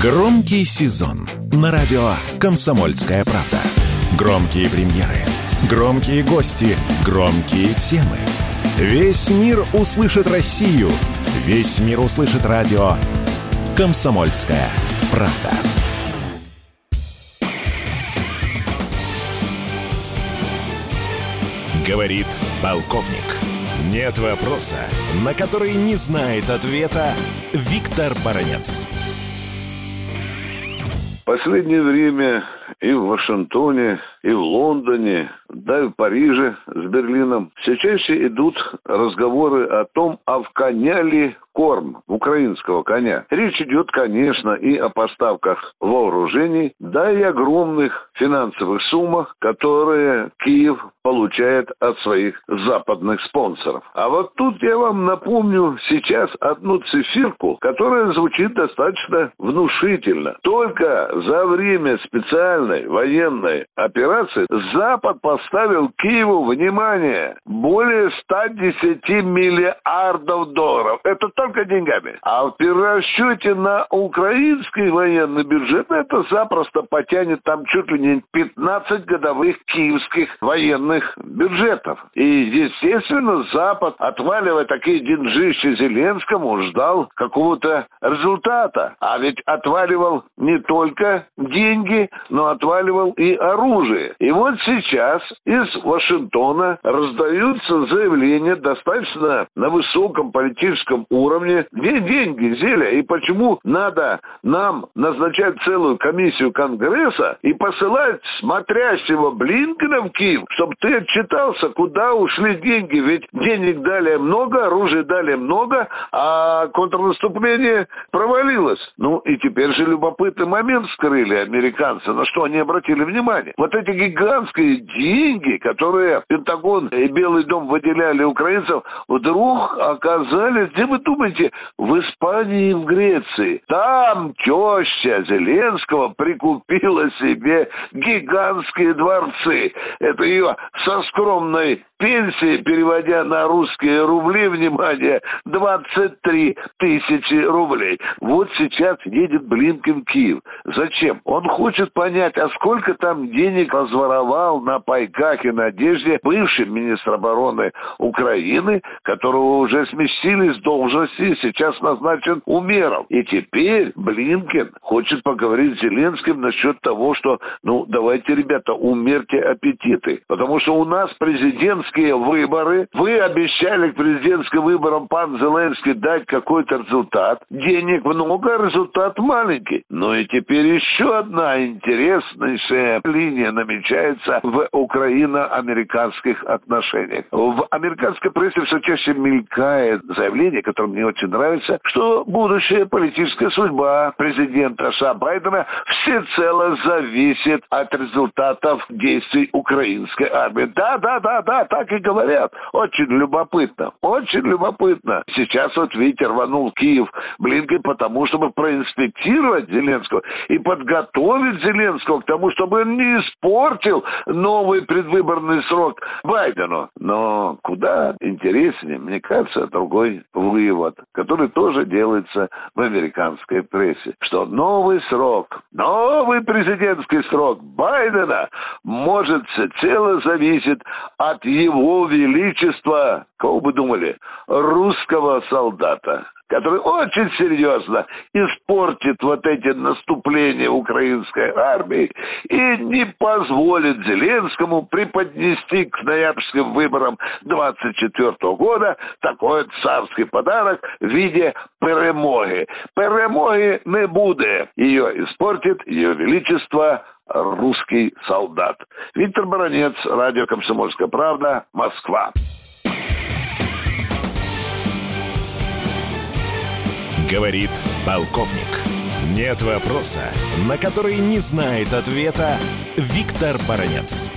Громкий сезон на радио «Комсомольская правда». Громкие премьеры, громкие гости, громкие темы. Весь мир услышит Россию. Весь мир услышит радио «Комсомольская правда». Говорит полковник. Нет вопроса, на который не знает ответа Виктор Баранец. Последнее время и в Вашингтоне, и в Лондоне, да и в Париже с Берлином все чаще идут разговоры о том, а в коня ли корм украинского коня. Речь идет, конечно, и о поставках вооружений, да и огромных финансовых суммах, которые Киев получает от своих западных спонсоров. А вот тут я вам напомню сейчас одну циферку, которая звучит достаточно внушительно. Только за время специальной военной операции Запад поставил Киеву, внимание, более 110 миллиардов долларов. Это только деньгами. А в перерасчете на украинский военный бюджет это запросто потянет там чуть ли не 15 годовых киевских военных бюджетов. И, естественно, Запад, отваливая такие деньжища Зеленскому, ждал какого-то результата. А ведь отваливал не только деньги, но отваливал и оружие. И вот сейчас из Вашингтона раздаются заявления достаточно на высоком политическом уровне, где деньги, зелья, и почему надо нам назначать целую комиссию Конгресса и посылать смотрящего Блинкина в Киев, чтобы ты отчитался, куда ушли деньги, ведь денег дали много, оружия дали много, а контрнаступление провалилось. Ну и теперь же любопытный момент скрыли американцы, на что они обратили внимание. Вот эти гигантские деньги, которые Пентагон и Белый дом выделяли украинцам, вдруг оказались, где вы думаете, в Испании и в Греции. Там теща Зеленского прикупила себе гигантские дворцы. Это ее со скромной пенсии, переводя на русские рубли, внимание, 23 тысячи рублей. Вот сейчас едет Блинкен в Киев. Зачем? Он хочет понять, а сколько там денег разворовал на пайках и надежде бывший министр обороны Украины, которого уже сместили с должности сейчас назначен Умеров. И теперь Блинкен хочет поговорить с Зеленским насчет того, что, ну, давайте, ребята, умерьте аппетиты. Потому что у нас президентские выборы. Вы обещали к президентским выборам, пан Зеленский, дать какой-то результат. Денег много, результат маленький. Ну и теперь еще одна интереснейшая линия намечается в украино-американских отношениях. В американской прессе все чаще мелькает заявление, которое мне очень нравится, что будущая политическая судьба президента США Байдена всецело зависит от результатов действий украинской армии. Да, да, да, да, так и говорят. Очень любопытно, очень любопытно. Сейчас вот, видите, рванул Киев Блинкен потому, чтобы проинспектировать Зеленского и подготовить Зеленского к тому, чтобы он не испортил новый предвыборный срок Байдену. Но куда интереснее, мне кажется, другой вывод, который тоже делается в американской прессе, что новый срок, новый президентский срок Байдена может всецело зависит от его величества, кого бы думали, русского солдата который очень серьезно испортит вот эти наступления украинской армии и не позволит Зеленскому преподнести к ноябрьским выборам 24 года такой царский подарок в виде перемоги. Перемоги не буде. Ее испортит ее величество русский солдат. Виктор Баранец, радио «Комсомольская правда», Москва. Говорит полковник. Нет вопроса, на который не знает ответа Виктор Баранец.